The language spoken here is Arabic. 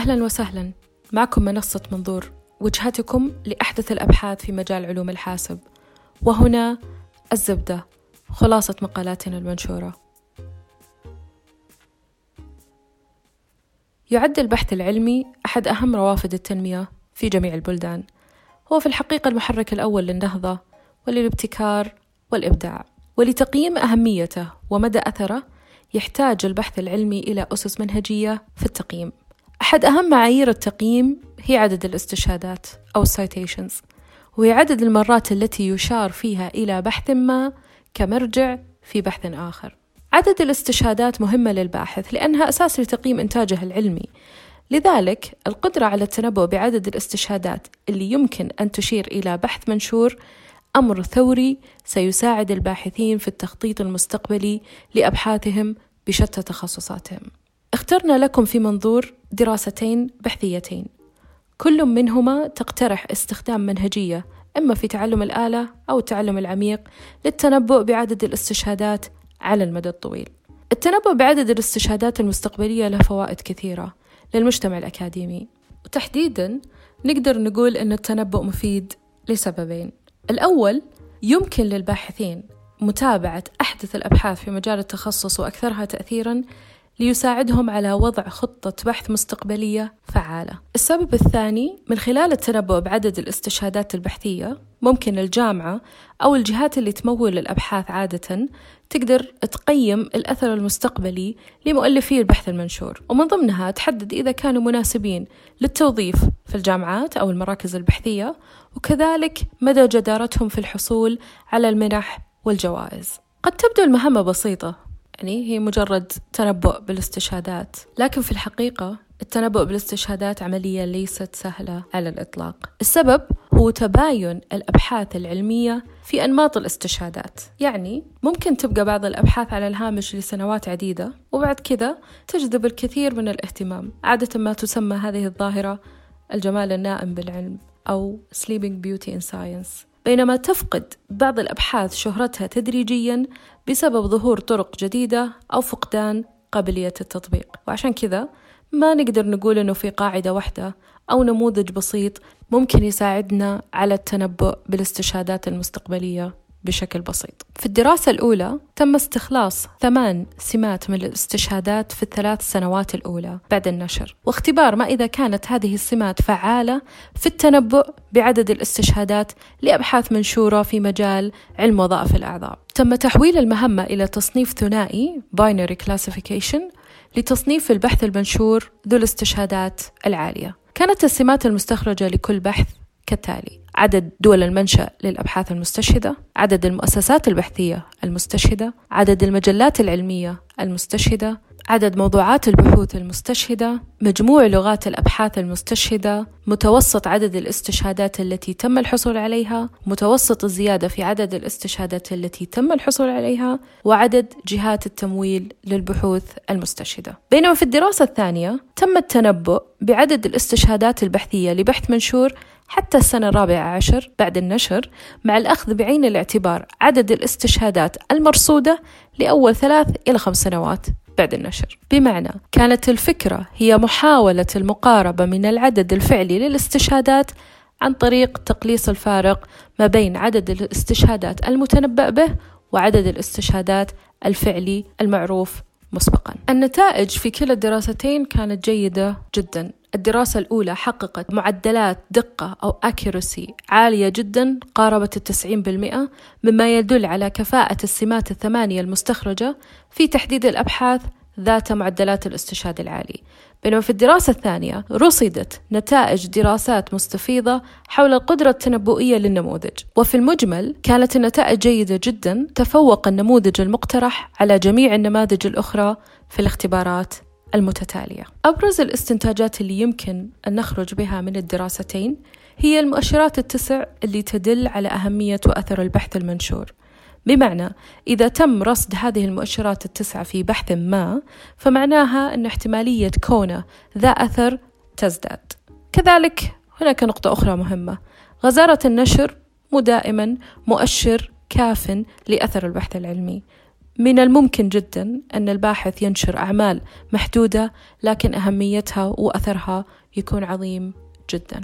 أهلا وسهلا. معكم منصة منظور. وجهتكم لأحدث الأبحاث في مجال علوم الحاسب. وهنا الزبدة خلاصة مقالاتنا المنشورة. يعد البحث العلمي أحد أهم روافد التنمية في جميع البلدان. هو في الحقيقة المحرك الأول للنهضة وللابتكار والإبداع. ولتقييم أهميته ومدى أثره يحتاج البحث العلمي إلى أسس منهجية في التقييم. أحد أهم معايير التقييم هي عدد الاستشهادات أو citations وهي عدد المرات التي يشار فيها إلى بحث ما كمرجع في بحث آخر عدد الاستشهادات مهمة للباحث لأنها أساس لتقييم إنتاجه العلمي لذلك القدرة على التنبؤ بعدد الاستشهادات اللي يمكن أن تشير إلى بحث منشور أمر ثوري سيساعد الباحثين في التخطيط المستقبلي لأبحاثهم بشتى تخصصاتهم. اخترنا لكم في منظور دراستين بحثيتين، كل منهما تقترح استخدام منهجية إما في تعلم الآلة أو التعلم العميق للتنبؤ بعدد الاستشهادات على المدى الطويل. التنبؤ بعدد الاستشهادات المستقبلية له فوائد كثيرة للمجتمع الأكاديمي، وتحديدا نقدر نقول أن التنبؤ مفيد لسببين. الأول يمكن للباحثين متابعة أحدث الأبحاث في مجال التخصص وأكثرها تأثيرا ليساعدهم على وضع خطة بحث مستقبلية فعالة. السبب الثاني من خلال التنبؤ بعدد الاستشهادات البحثية ممكن الجامعة أو الجهات اللي تمول الأبحاث عادة تقدر تقيم الأثر المستقبلي لمؤلفي البحث المنشور ومن ضمنها تحدد إذا كانوا مناسبين للتوظيف في الجامعات أو المراكز البحثية وكذلك مدى جدارتهم في الحصول على المنح والجوائز قد تبدو المهمة بسيطة يعني هي مجرد تنبؤ بالاستشهادات. لكن في الحقيقة التنبؤ بالاستشهادات عملية ليست سهلة على الإطلاق. السبب هو تباين الأبحاث العلمية في أنماط الاستشهادات. يعني ممكن تبقى بعض الأبحاث على الهامش لسنوات عديدة وبعد كذا تجذب الكثير من الاهتمام. عادة ما تسمى هذه الظاهرة الجمال النائم بالعلم أو sleeping beauty in science. بينما تفقد بعض الأبحاث شهرتها تدريجيا بسبب ظهور طرق جديدة أو فقدان قابلية التطبيق. وعشان كذا ما نقدر نقول إنه في قاعدة واحدة أو نموذج بسيط ممكن يساعدنا على التنبؤ بالاستشهادات المستقبلية. بشكل بسيط. في الدراسة الأولى تم استخلاص ثمان سمات من الاستشهادات في الثلاث سنوات الأولى بعد النشر، واختبار ما إذا كانت هذه السمات فعالة في التنبؤ بعدد الاستشهادات لأبحاث منشورة في مجال علم وظائف الأعضاء. تم تحويل المهمة إلى تصنيف ثنائي binary classification لتصنيف البحث المنشور ذو الاستشهادات العالية. كانت السمات المستخرجة لكل بحث كالتالي عدد دول المنشأ للأبحاث المستشهدة عدد المؤسسات البحثية المستشهدة عدد المجلات العلمية المستشهدة عدد موضوعات البحوث المستشهدة مجموع لغات الأبحاث المستشهدة متوسط عدد الاستشهادات التي تم الحصول عليها متوسط الزيادة في عدد الاستشهادات التي تم الحصول عليها وعدد جهات التمويل للبحوث المستشهدة. بينما في الدراسة الثانية تم التنبؤ بعدد الاستشهادات البحثية لبحث منشور حتى السنة الرابعة عشر بعد النشر مع الأخذ بعين الاعتبار عدد الاستشهادات المرصودة لأول ثلاث إلى خمس سنوات. بعد النشر. بمعنى كانت الفكرة هي محاولة المقاربة من العدد الفعلي للاستشهادات عن طريق تقليص الفارق ما بين عدد الاستشهادات المتنبأ به وعدد الاستشهادات الفعلي المعروف مسبقا. النتائج في كلا الدراستين كانت جيدة جدا. الدراسة الأولى حققت معدلات دقة أو accuracy عالية جدا قاربت التسعين بالمئة مما يدل على كفاءة السمات الثمانية المستخرجة في تحديد الأبحاث ذات معدلات الاستشهاد العالي. بينما في الدراسة الثانية رصدت نتائج دراسات مستفيضة حول القدرة التنبؤية للنموذج. وفي المجمل كانت النتائج جيدة جدا تفوق النموذج المقترح على جميع النماذج الأخرى في الاختبارات. المتتالية. أبرز الاستنتاجات اللي يمكن أن نخرج بها من الدراستين هي المؤشرات التسع اللي تدل على أهمية وأثر البحث المنشور. بمعنى إذا تم رصد هذه المؤشرات التسعة في بحث ما فمعناها أن احتمالية كونه ذا أثر تزداد. كذلك هناك نقطة أخرى مهمة غزارة النشر مو دائما مؤشر كاف لأثر البحث العلمي من الممكن جدا أن الباحث ينشر أعمال محدودة لكن أهميتها وأثرها يكون عظيم جدا.